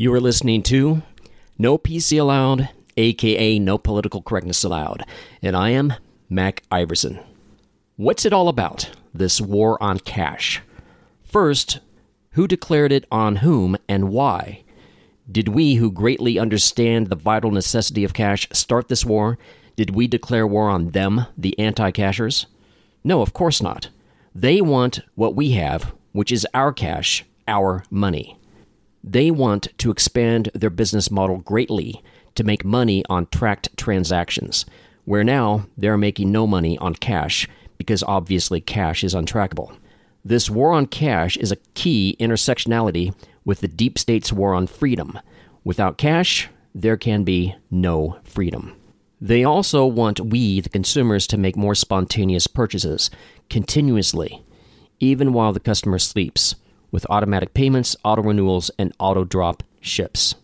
You are listening to No PC Allowed, aka No Political Correctness Allowed, and I am Mac Iverson. What's it all about, this war on cash? First, who declared it on whom and why? Did we, who greatly understand the vital necessity of cash, start this war? Did we declare war on them, the anti cashers? No, of course not. They want what we have, which is our cash, our money. They want to expand their business model greatly to make money on tracked transactions, where now they're making no money on cash because obviously cash is untrackable. This war on cash is a key intersectionality with the deep state's war on freedom. Without cash, there can be no freedom. They also want we, the consumers, to make more spontaneous purchases continuously, even while the customer sleeps, with automatic payments, auto renewals, and auto drop ships.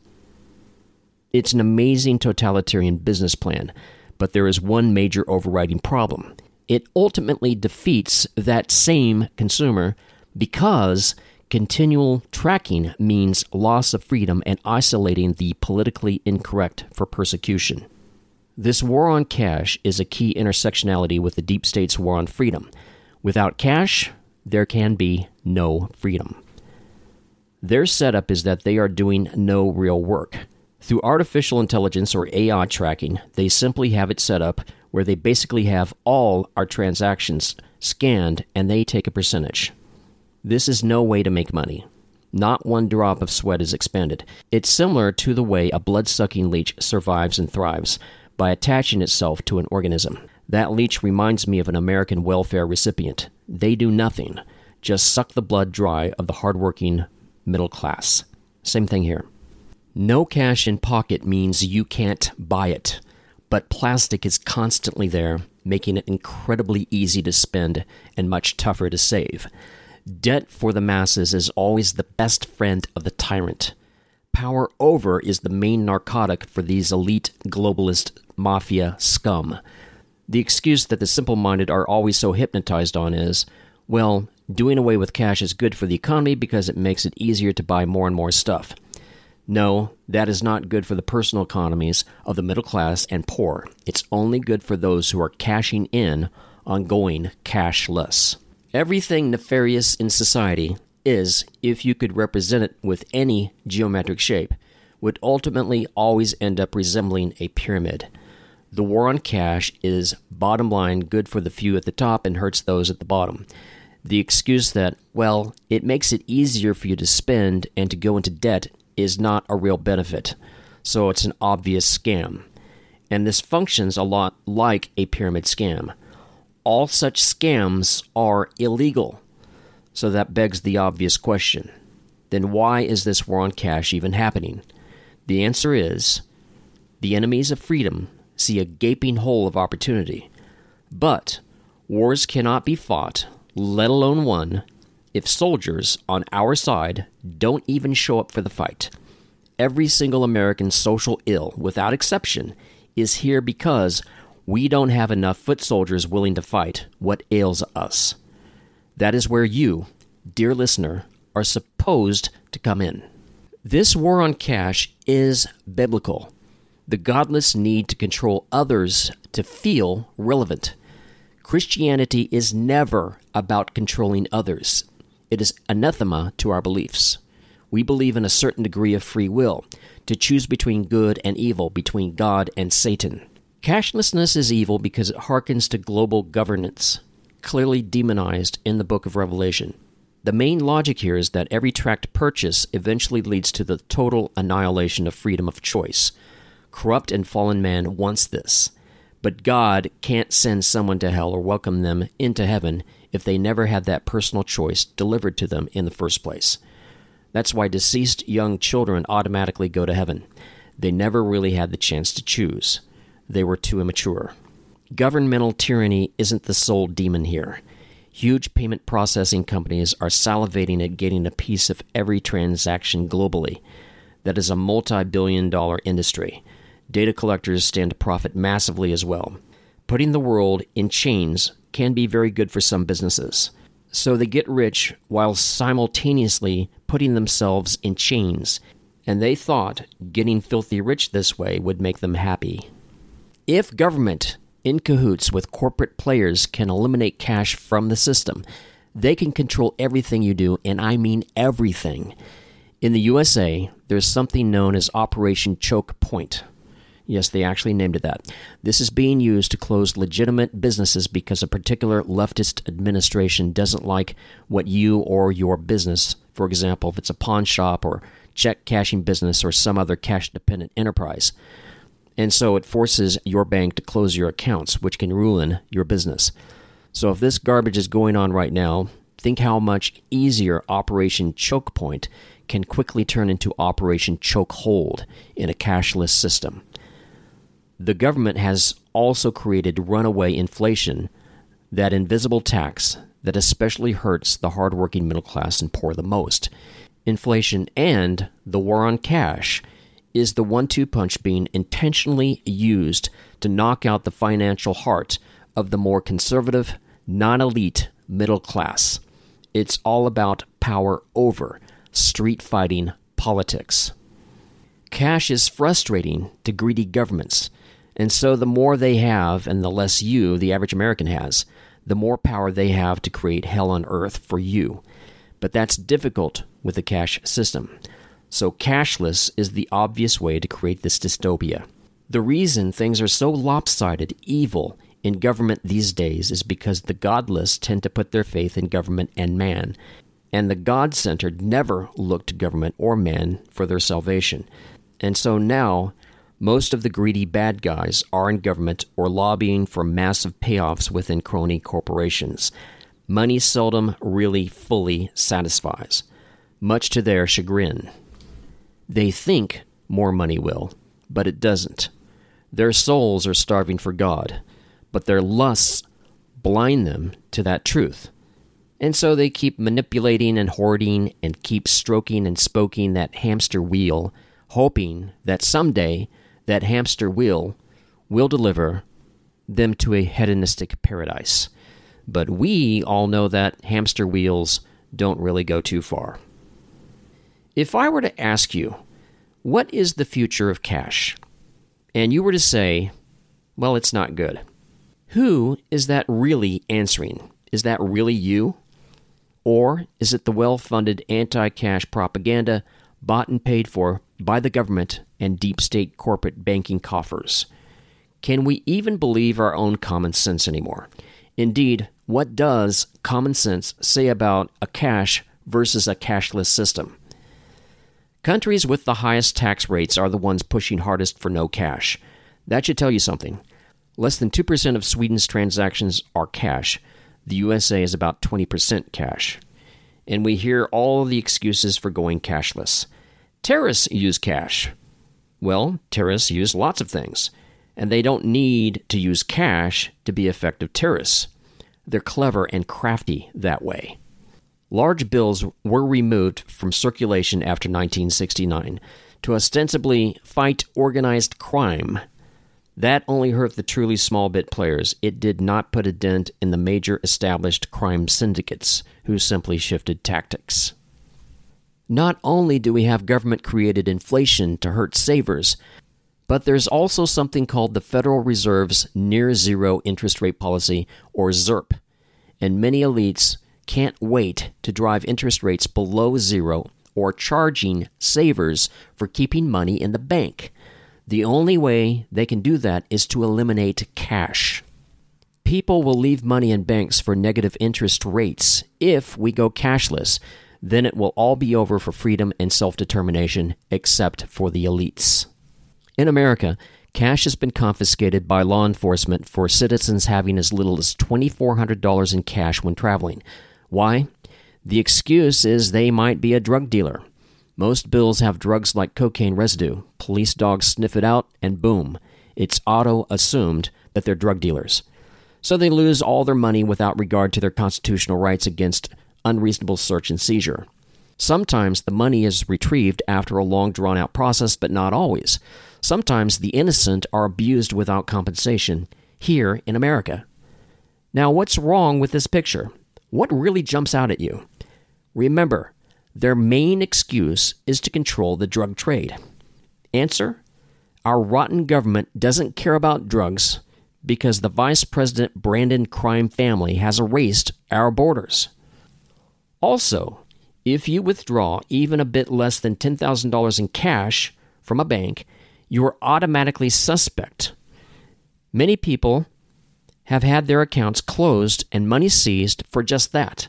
It's an amazing totalitarian business plan, but there is one major overriding problem. It ultimately defeats that same consumer because continual tracking means loss of freedom and isolating the politically incorrect for persecution. This war on cash is a key intersectionality with the deep state's war on freedom. Without cash, there can be no freedom. Their setup is that they are doing no real work. Through artificial intelligence or AI tracking, they simply have it set up where they basically have all our transactions scanned and they take a percentage. This is no way to make money. Not one drop of sweat is expended. It's similar to the way a blood sucking leech survives and thrives by attaching itself to an organism. That leech reminds me of an American welfare recipient. They do nothing, just suck the blood dry of the hardworking middle class. Same thing here. No cash in pocket means you can't buy it, but plastic is constantly there, making it incredibly easy to spend and much tougher to save. Debt for the masses is always the best friend of the tyrant. Power over is the main narcotic for these elite globalist mafia scum. The excuse that the simple minded are always so hypnotized on is well, doing away with cash is good for the economy because it makes it easier to buy more and more stuff. No, that is not good for the personal economies of the middle class and poor. It's only good for those who are cashing in on going cashless. Everything nefarious in society is, if you could represent it with any geometric shape, would ultimately always end up resembling a pyramid. The war on cash is, bottom line, good for the few at the top and hurts those at the bottom. The excuse that, well, it makes it easier for you to spend and to go into debt is not a real benefit, so it's an obvious scam. And this functions a lot like a pyramid scam. All such scams are illegal. So that begs the obvious question then why is this war on cash even happening? The answer is the enemies of freedom see a gaping hole of opportunity. But wars cannot be fought, let alone won, if soldiers on our side don't even show up for the fight. Every single American social ill, without exception, is here because we don't have enough foot soldiers willing to fight what ails us. That is where you, dear listener, are supposed to come in. This war on cash is biblical the godless need to control others to feel relevant. Christianity is never about controlling others, it is anathema to our beliefs. We believe in a certain degree of free will, to choose between good and evil, between God and Satan. Cashlessness is evil because it hearkens to global governance, clearly demonized in the book of Revelation. The main logic here is that every tracked purchase eventually leads to the total annihilation of freedom of choice corrupt and fallen man wants this. But God can't send someone to hell or welcome them into heaven if they never had that personal choice delivered to them in the first place. That's why deceased young children automatically go to heaven. They never really had the chance to choose, they were too immature. Governmental tyranny isn't the sole demon here. Huge payment processing companies are salivating at getting a piece of every transaction globally. That is a multi billion dollar industry data collectors stand to profit massively as well. Putting the world in chains can be very good for some businesses. So they get rich while simultaneously putting themselves in chains. and they thought getting filthy rich this way would make them happy. If government, in cahoots with corporate players, can eliminate cash from the system, they can control everything you do, and I mean everything. In the USA, there's something known as Operation Choke Point. Yes, they actually named it that. This is being used to close legitimate businesses because a particular leftist administration doesn't like what you or your business, for example, if it's a pawn shop or check cashing business or some other cash dependent enterprise. And so it forces your bank to close your accounts, which can ruin your business. So if this garbage is going on right now, think how much easier Operation Choke Point can quickly turn into Operation Choke Hold in a cashless system. The government has also created runaway inflation, that invisible tax that especially hurts the hardworking middle class and poor the most. Inflation and the war on cash is the one two punch being intentionally used to knock out the financial heart of the more conservative, non elite middle class. It's all about power over street fighting politics. Cash is frustrating to greedy governments and so the more they have, and the less you, the average American, has, the more power they have to create hell on earth for you. But that's difficult with the cash system. So cashless is the obvious way to create this dystopia. The reason things are so lopsided, evil, in government these days is because the godless tend to put their faith in government and man, and the God centered never look to government or man for their salvation. And so now most of the greedy bad guys are in government or lobbying for massive payoffs within crony corporations. Money seldom really fully satisfies, much to their chagrin. They think more money will, but it doesn't. Their souls are starving for God, but their lusts blind them to that truth. And so they keep manipulating and hoarding and keep stroking and spoking that hamster wheel, hoping that someday that hamster wheel will deliver them to a hedonistic paradise. But we all know that hamster wheels don't really go too far. If I were to ask you, what is the future of cash? And you were to say, well, it's not good. Who is that really answering? Is that really you? Or is it the well funded anti cash propaganda bought and paid for by the government and deep state corporate banking coffers. Can we even believe our own common sense anymore? Indeed, what does common sense say about a cash versus a cashless system? Countries with the highest tax rates are the ones pushing hardest for no cash. That should tell you something. Less than 2% of Sweden's transactions are cash. The USA is about 20% cash. And we hear all the excuses for going cashless. Terrorists use cash. Well, terrorists use lots of things, and they don't need to use cash to be effective terrorists. They're clever and crafty that way. Large bills were removed from circulation after 1969 to ostensibly fight organized crime. That only hurt the truly small bit players. It did not put a dent in the major established crime syndicates who simply shifted tactics. Not only do we have government created inflation to hurt savers, but there's also something called the Federal Reserve's near zero interest rate policy, or ZIRP, and many elites can't wait to drive interest rates below zero or charging savers for keeping money in the bank. The only way they can do that is to eliminate cash. People will leave money in banks for negative interest rates if we go cashless then it will all be over for freedom and self determination, except for the elites. In America, cash has been confiscated by law enforcement for citizens having as little as $2,400 in cash when traveling. Why? The excuse is they might be a drug dealer. Most bills have drugs like cocaine residue. Police dogs sniff it out, and boom, it's auto assumed that they're drug dealers. So they lose all their money without regard to their constitutional rights against unreasonable search and seizure. Sometimes the money is retrieved after a long drawn out process, but not always. Sometimes the innocent are abused without compensation here in America. Now, what's wrong with this picture? What really jumps out at you? Remember, Their main excuse is to control the drug trade. Answer Our rotten government doesn't care about drugs because the Vice President Brandon crime family has erased our borders. Also, if you withdraw even a bit less than $10,000 in cash from a bank, you are automatically suspect. Many people have had their accounts closed and money seized for just that,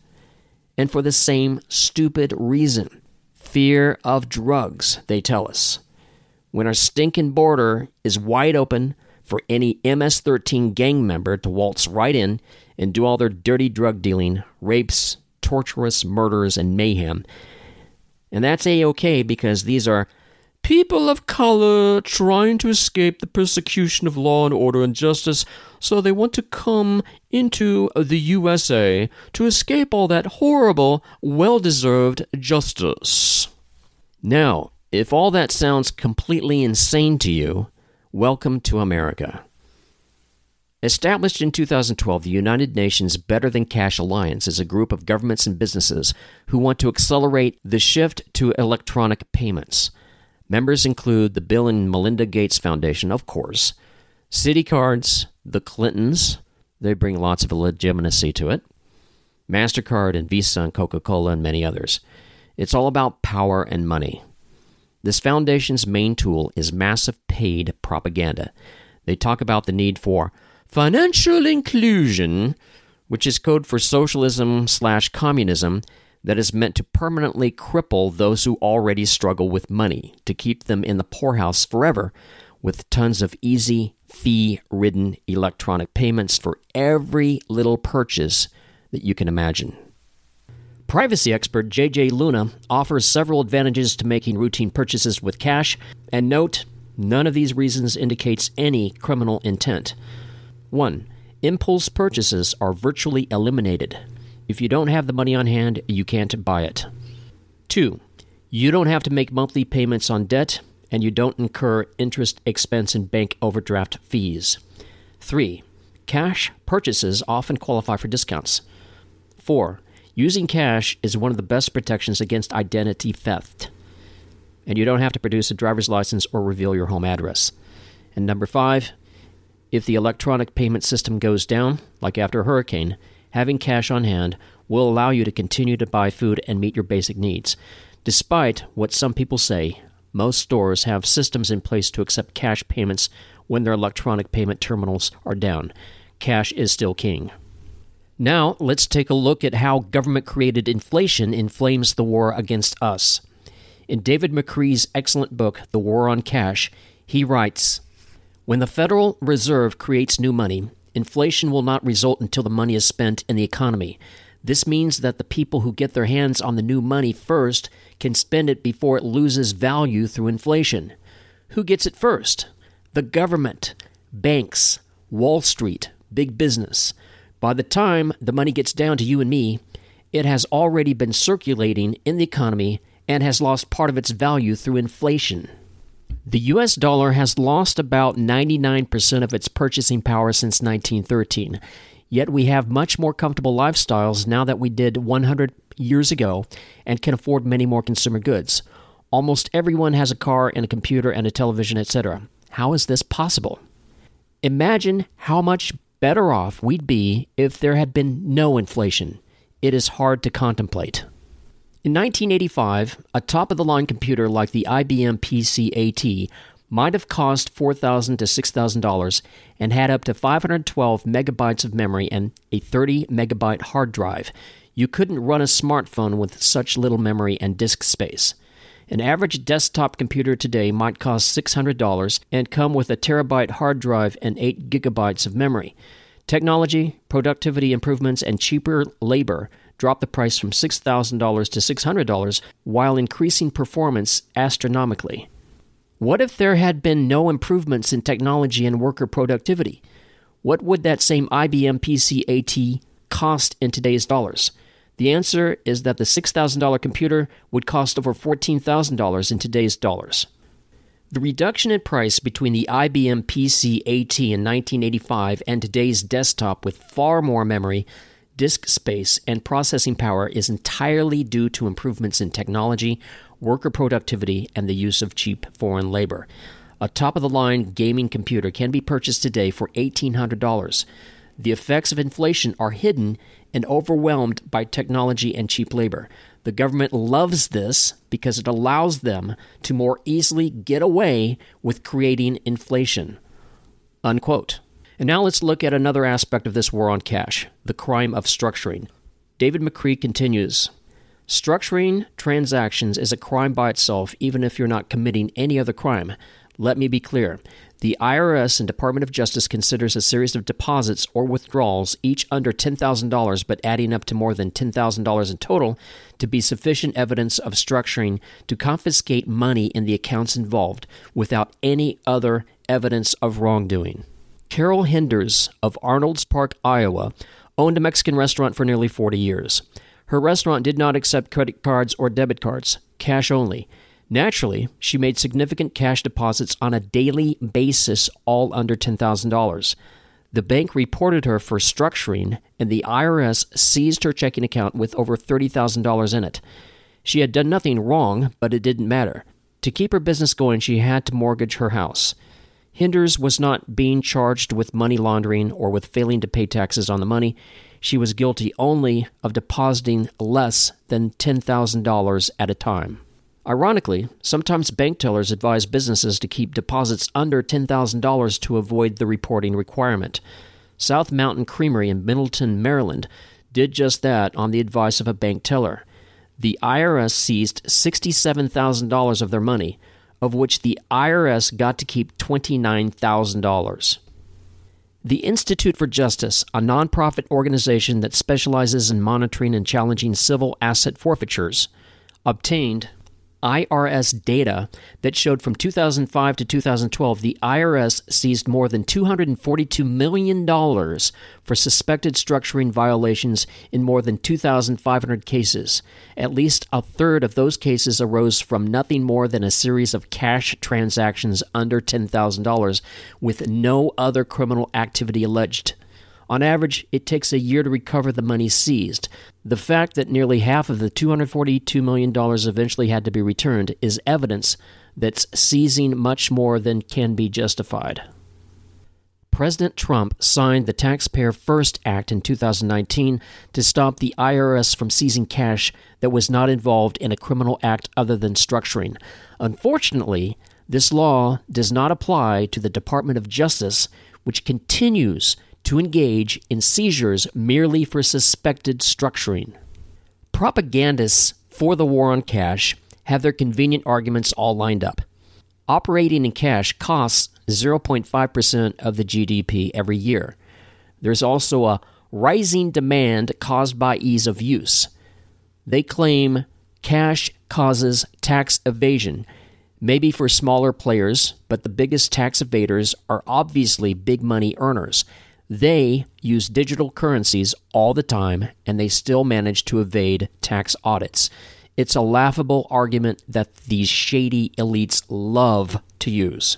and for the same stupid reason fear of drugs, they tell us. When our stinking border is wide open for any MS 13 gang member to waltz right in and do all their dirty drug dealing, rapes, torturous murders, and mayhem. And that's a okay because these are people of color trying to escape the persecution of law and order and justice, so they want to come into the USA to escape all that horrible, well deserved justice. Now, if all that sounds completely insane to you, welcome to America. Established in 2012, the United Nations Better Than Cash Alliance is a group of governments and businesses who want to accelerate the shift to electronic payments. Members include the Bill and Melinda Gates Foundation, of course, Citi Cards, the Clintons, they bring lots of legitimacy to it, MasterCard and Visa and Coca Cola and many others. It's all about power and money. This foundation's main tool is massive paid propaganda. They talk about the need for financial inclusion, which is code for socialism slash communism that is meant to permanently cripple those who already struggle with money, to keep them in the poorhouse forever, with tons of easy, fee ridden electronic payments for every little purchase that you can imagine. Privacy expert JJ Luna offers several advantages to making routine purchases with cash, and note none of these reasons indicates any criminal intent. 1. Impulse purchases are virtually eliminated. If you don't have the money on hand, you can't buy it. 2. You don't have to make monthly payments on debt, and you don't incur interest expense and bank overdraft fees. 3. Cash purchases often qualify for discounts. 4. Using cash is one of the best protections against identity theft, and you don't have to produce a driver's license or reveal your home address. And number 5. If the electronic payment system goes down, like after a hurricane, having cash on hand will allow you to continue to buy food and meet your basic needs. Despite what some people say, most stores have systems in place to accept cash payments when their electronic payment terminals are down. Cash is still king. Now, let's take a look at how government created inflation inflames the war against us. In David McCree's excellent book, The War on Cash, he writes When the Federal Reserve creates new money, Inflation will not result until the money is spent in the economy. This means that the people who get their hands on the new money first can spend it before it loses value through inflation. Who gets it first? The government, banks, Wall Street, big business. By the time the money gets down to you and me, it has already been circulating in the economy and has lost part of its value through inflation. The US dollar has lost about 99% of its purchasing power since 1913. Yet we have much more comfortable lifestyles now that we did 100 years ago and can afford many more consumer goods. Almost everyone has a car and a computer and a television, etc. How is this possible? Imagine how much better off we'd be if there had been no inflation. It is hard to contemplate. In 1985, a top of the line computer like the IBM PC AT might have cost $4,000 to $6,000 and had up to 512 megabytes of memory and a 30 megabyte hard drive. You couldn't run a smartphone with such little memory and disk space. An average desktop computer today might cost $600 and come with a terabyte hard drive and 8 gigabytes of memory. Technology, productivity improvements, and cheaper labor dropped the price from $6,000 to $600 while increasing performance astronomically. What if there had been no improvements in technology and worker productivity? What would that same IBM PC AT cost in today's dollars? The answer is that the $6,000 computer would cost over $14,000 in today's dollars. The reduction in price between the IBM PC AT in 1985 and today's desktop with far more memory disk space, and processing power is entirely due to improvements in technology, worker productivity, and the use of cheap foreign labor. A top of the line gaming computer can be purchased today for $1,800. The effects of inflation are hidden and overwhelmed by technology and cheap labor. The government loves this because it allows them to more easily get away with creating inflation. Unquote. And now let's look at another aspect of this war on cash the crime of structuring. David McCree continues Structuring transactions is a crime by itself, even if you're not committing any other crime. Let me be clear. The IRS and Department of Justice considers a series of deposits or withdrawals, each under $10,000 but adding up to more than $10,000 in total, to be sufficient evidence of structuring to confiscate money in the accounts involved without any other evidence of wrongdoing. Carol Hinders of Arnolds Park, Iowa, owned a Mexican restaurant for nearly 40 years. Her restaurant did not accept credit cards or debit cards, cash only. Naturally, she made significant cash deposits on a daily basis, all under $10,000. The bank reported her for structuring, and the IRS seized her checking account with over $30,000 in it. She had done nothing wrong, but it didn't matter. To keep her business going, she had to mortgage her house. Hinders was not being charged with money laundering or with failing to pay taxes on the money. She was guilty only of depositing less than $10,000 at a time. Ironically, sometimes bank tellers advise businesses to keep deposits under $10,000 to avoid the reporting requirement. South Mountain Creamery in Middletown, Maryland, did just that on the advice of a bank teller. The IRS seized $67,000 of their money, of which the IRS got to keep $29,000. The Institute for Justice, a nonprofit organization that specializes in monitoring and challenging civil asset forfeitures, obtained IRS data that showed from 2005 to 2012 the IRS seized more than $242 million for suspected structuring violations in more than 2,500 cases. At least a third of those cases arose from nothing more than a series of cash transactions under $10,000 with no other criminal activity alleged. On average, it takes a year to recover the money seized. The fact that nearly half of the $242 million eventually had to be returned is evidence that seizing much more than can be justified. President Trump signed the Taxpayer First Act in 2019 to stop the IRS from seizing cash that was not involved in a criminal act other than structuring. Unfortunately, this law does not apply to the Department of Justice, which continues to engage in seizures merely for suspected structuring. Propagandists for the war on cash have their convenient arguments all lined up. Operating in cash costs 0.5% of the GDP every year. There's also a rising demand caused by ease of use. They claim cash causes tax evasion, maybe for smaller players, but the biggest tax evaders are obviously big money earners they use digital currencies all the time and they still manage to evade tax audits. It's a laughable argument that these shady elites love to use.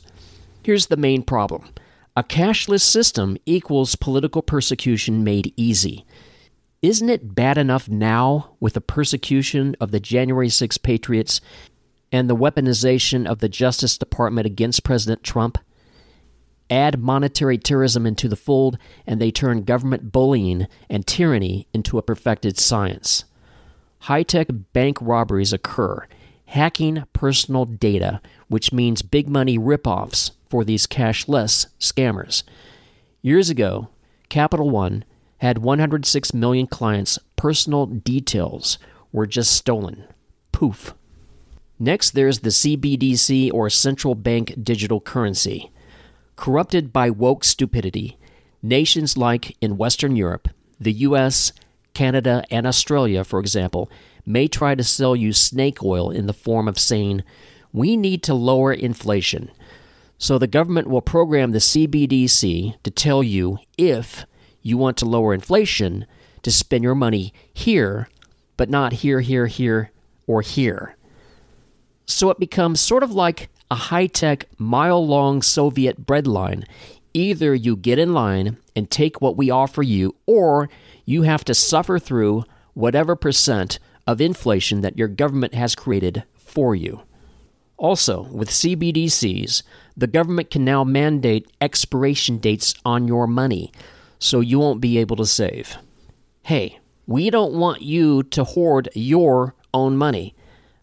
Here's the main problem a cashless system equals political persecution made easy. Isn't it bad enough now with the persecution of the January 6 patriots and the weaponization of the Justice Department against President Trump? Add monetary terrorism into the fold, and they turn government bullying and tyranny into a perfected science. High tech bank robberies occur, hacking personal data, which means big money ripoffs for these cashless scammers. Years ago, Capital One had 106 million clients' personal details were just stolen. Poof. Next, there's the CBDC or central bank digital currency. Corrupted by woke stupidity, nations like in Western Europe, the US, Canada, and Australia, for example, may try to sell you snake oil in the form of saying, We need to lower inflation. So the government will program the CBDC to tell you if you want to lower inflation to spend your money here, but not here, here, here, or here. So it becomes sort of like a high tech, mile long Soviet breadline. Either you get in line and take what we offer you, or you have to suffer through whatever percent of inflation that your government has created for you. Also, with CBDCs, the government can now mandate expiration dates on your money, so you won't be able to save. Hey, we don't want you to hoard your own money.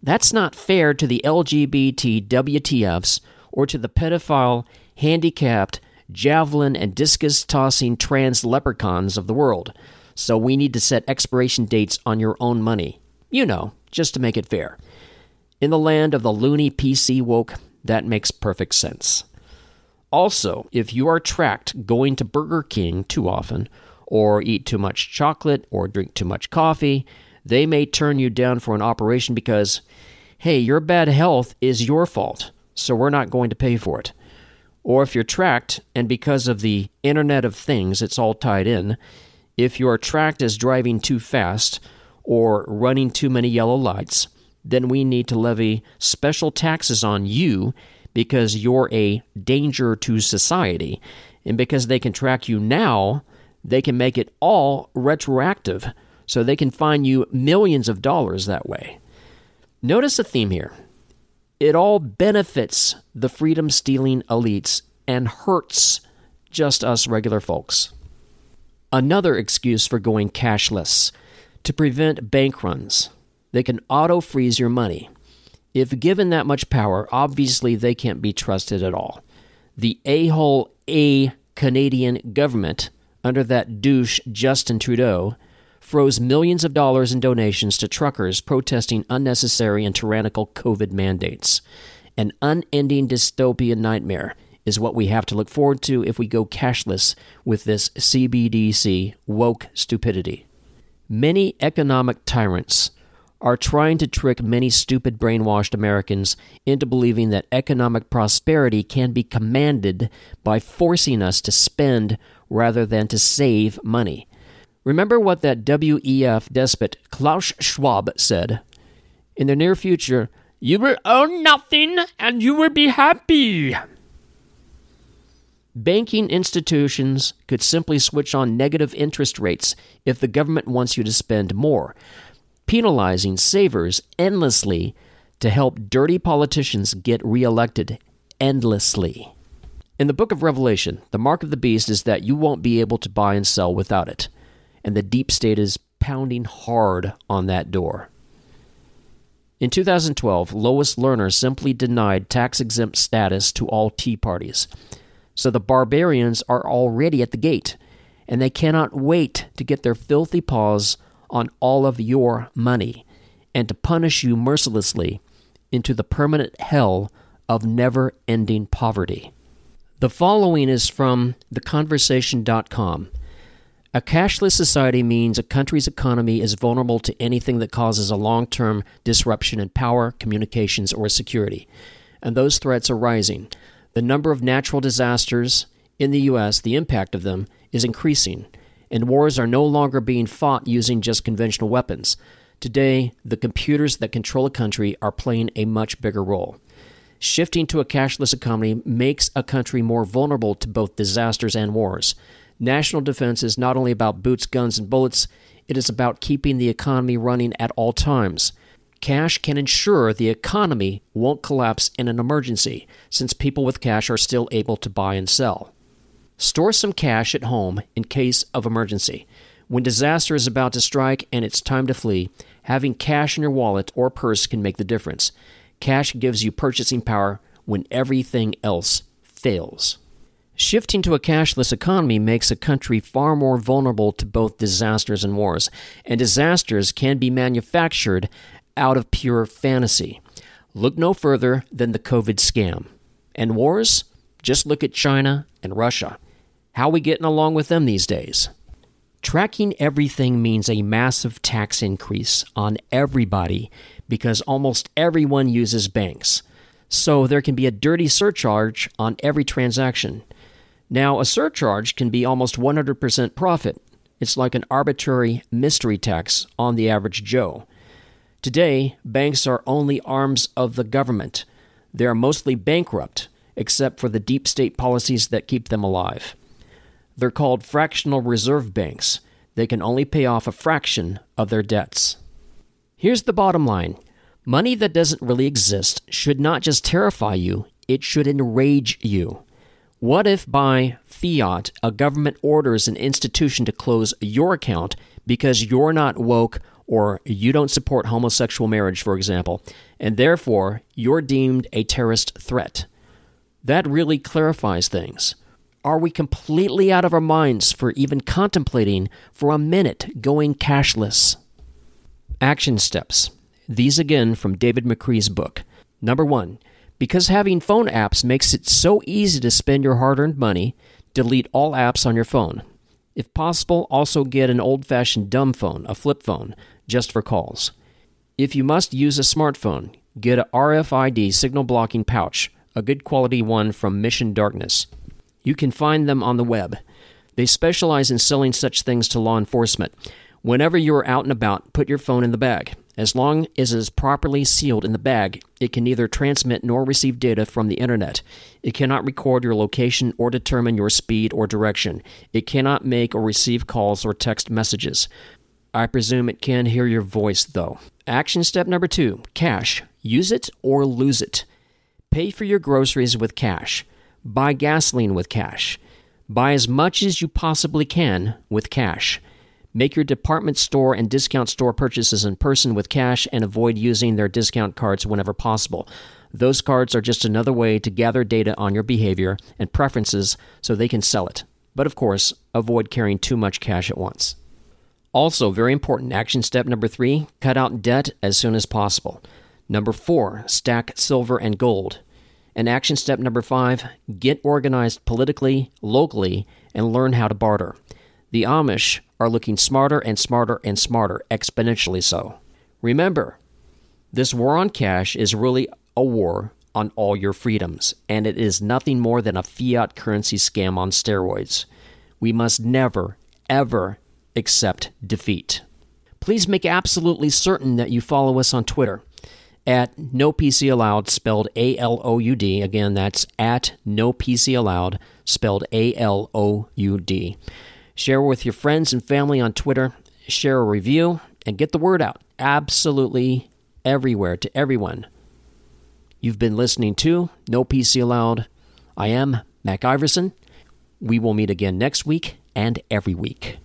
That's not fair to the LGBT WTFs or to the pedophile, handicapped, javelin, and discus tossing trans leprechauns of the world. So we need to set expiration dates on your own money. You know, just to make it fair. In the land of the loony PC woke, that makes perfect sense. Also, if you are tracked going to Burger King too often, or eat too much chocolate, or drink too much coffee, they may turn you down for an operation because, hey, your bad health is your fault, so we're not going to pay for it. Or if you're tracked, and because of the Internet of Things, it's all tied in, if you're tracked as driving too fast or running too many yellow lights, then we need to levy special taxes on you because you're a danger to society. And because they can track you now, they can make it all retroactive so they can fine you millions of dollars that way. Notice a theme here it all benefits the freedom stealing elites and hurts just us regular folks. Another excuse for going cashless to prevent bank runs. They can auto freeze your money. If given that much power, obviously they can't be trusted at all. The a hole A Canadian government, under that douche Justin Trudeau, froze millions of dollars in donations to truckers protesting unnecessary and tyrannical COVID mandates. An unending dystopian nightmare is what we have to look forward to if we go cashless with this CBDC woke stupidity. Many economic tyrants are trying to trick many stupid brainwashed Americans into believing that economic prosperity can be commanded by forcing us to spend rather than to save money. Remember what that WEF despot Klaus Schwab said. In the near future, you will own nothing and you will be happy. Banking institutions could simply switch on negative interest rates if the government wants you to spend more, penalizing savers endlessly to help dirty politicians get reelected endlessly. In the book of Revelation, the mark of the beast is that you won't be able to buy and sell without it and the deep state is pounding hard on that door. In 2012, Lois Lerner simply denied tax exempt status to all Tea Parties. So the barbarians are already at the gate, and they cannot wait to get their filthy paws on all of your money and to punish you mercilessly into the permanent hell of never ending poverty. The following is from theconversation.com. A cashless society means a country's economy is vulnerable to anything that causes a long term disruption in power, communications, or security. And those threats are rising. The number of natural disasters in the U.S., the impact of them, is increasing. And wars are no longer being fought using just conventional weapons. Today, the computers that control a country are playing a much bigger role. Shifting to a cashless economy makes a country more vulnerable to both disasters and wars. National defense is not only about boots, guns, and bullets, it is about keeping the economy running at all times. Cash can ensure the economy won't collapse in an emergency, since people with cash are still able to buy and sell. Store some cash at home in case of emergency. When disaster is about to strike and it's time to flee, having cash in your wallet or purse can make the difference. Cash gives you purchasing power when everything else fails. Shifting to a cashless economy makes a country far more vulnerable to both disasters and wars, and disasters can be manufactured out of pure fantasy. Look no further than the COVID scam. And wars? Just look at China and Russia. How we getting along with them these days? Tracking everything means a massive tax increase on everybody because almost everyone uses banks. So there can be a dirty surcharge on every transaction. Now, a surcharge can be almost 100% profit. It's like an arbitrary mystery tax on the average Joe. Today, banks are only arms of the government. They are mostly bankrupt, except for the deep state policies that keep them alive. They're called fractional reserve banks. They can only pay off a fraction of their debts. Here's the bottom line money that doesn't really exist should not just terrify you, it should enrage you. What if by fiat a government orders an institution to close your account because you're not woke or you don't support homosexual marriage, for example, and therefore you're deemed a terrorist threat? That really clarifies things. Are we completely out of our minds for even contemplating for a minute going cashless? Action steps. These again from David McCree's book. Number one, because having phone apps makes it so easy to spend your hard earned money, delete all apps on your phone. If possible, also get an old fashioned dumb phone, a flip phone, just for calls. If you must use a smartphone, get a RFID signal blocking pouch, a good quality one from Mission Darkness. You can find them on the web. They specialize in selling such things to law enforcement. Whenever you are out and about, put your phone in the bag. As long as it is properly sealed in the bag, it can neither transmit nor receive data from the internet. It cannot record your location or determine your speed or direction. It cannot make or receive calls or text messages. I presume it can hear your voice, though. Action step number two cash. Use it or lose it. Pay for your groceries with cash. Buy gasoline with cash. Buy as much as you possibly can with cash. Make your department store and discount store purchases in person with cash and avoid using their discount cards whenever possible. Those cards are just another way to gather data on your behavior and preferences so they can sell it. But of course, avoid carrying too much cash at once. Also, very important action step number three cut out debt as soon as possible. Number four, stack silver and gold. And action step number five get organized politically, locally, and learn how to barter. The Amish are looking smarter and smarter and smarter, exponentially so. Remember, this war on cash is really a war on all your freedoms, and it is nothing more than a fiat currency scam on steroids. We must never, ever accept defeat. Please make absolutely certain that you follow us on Twitter at no PC allowed spelled A L O U D. Again, that's at no PC allowed spelled A L O U D. Share with your friends and family on Twitter, share a review, and get the word out absolutely everywhere to everyone. You've been listening to No PC Allowed. I am Mac Iverson. We will meet again next week and every week.